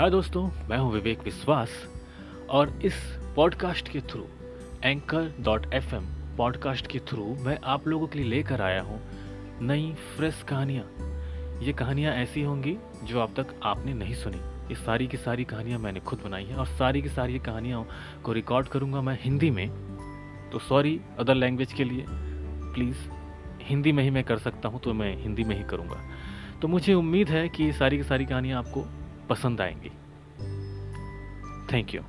हाय दोस्तों, मैं हूँ विवेक विश्वास और इस पॉडकास्ट के through anchor dot F M podcast के थ्रू मैं आप लोगों के लिए लेकर आया हूँ नई फ्रेश कहानियाँ। ये कहानियाँ ऐसी होंगी जो अब तक आपने नहीं सुनी। ये सारी की सारी कहानियाँ मैंने खुद बनाई हैं और सारी की सारी कहानियों को रिकॉर्ड करूँगा मैं हिंदी में। तो सॉरी अदर लैंग्वेज के लिए प्लीज़ हिंदी में ही मैं कर सकता हूँ तो मैं हिंदी में ही करूँगा। तो मुझे उम्मीद है कि ये सारी की सारी कहानियाँ आपको पसंद आएँगी। Thank you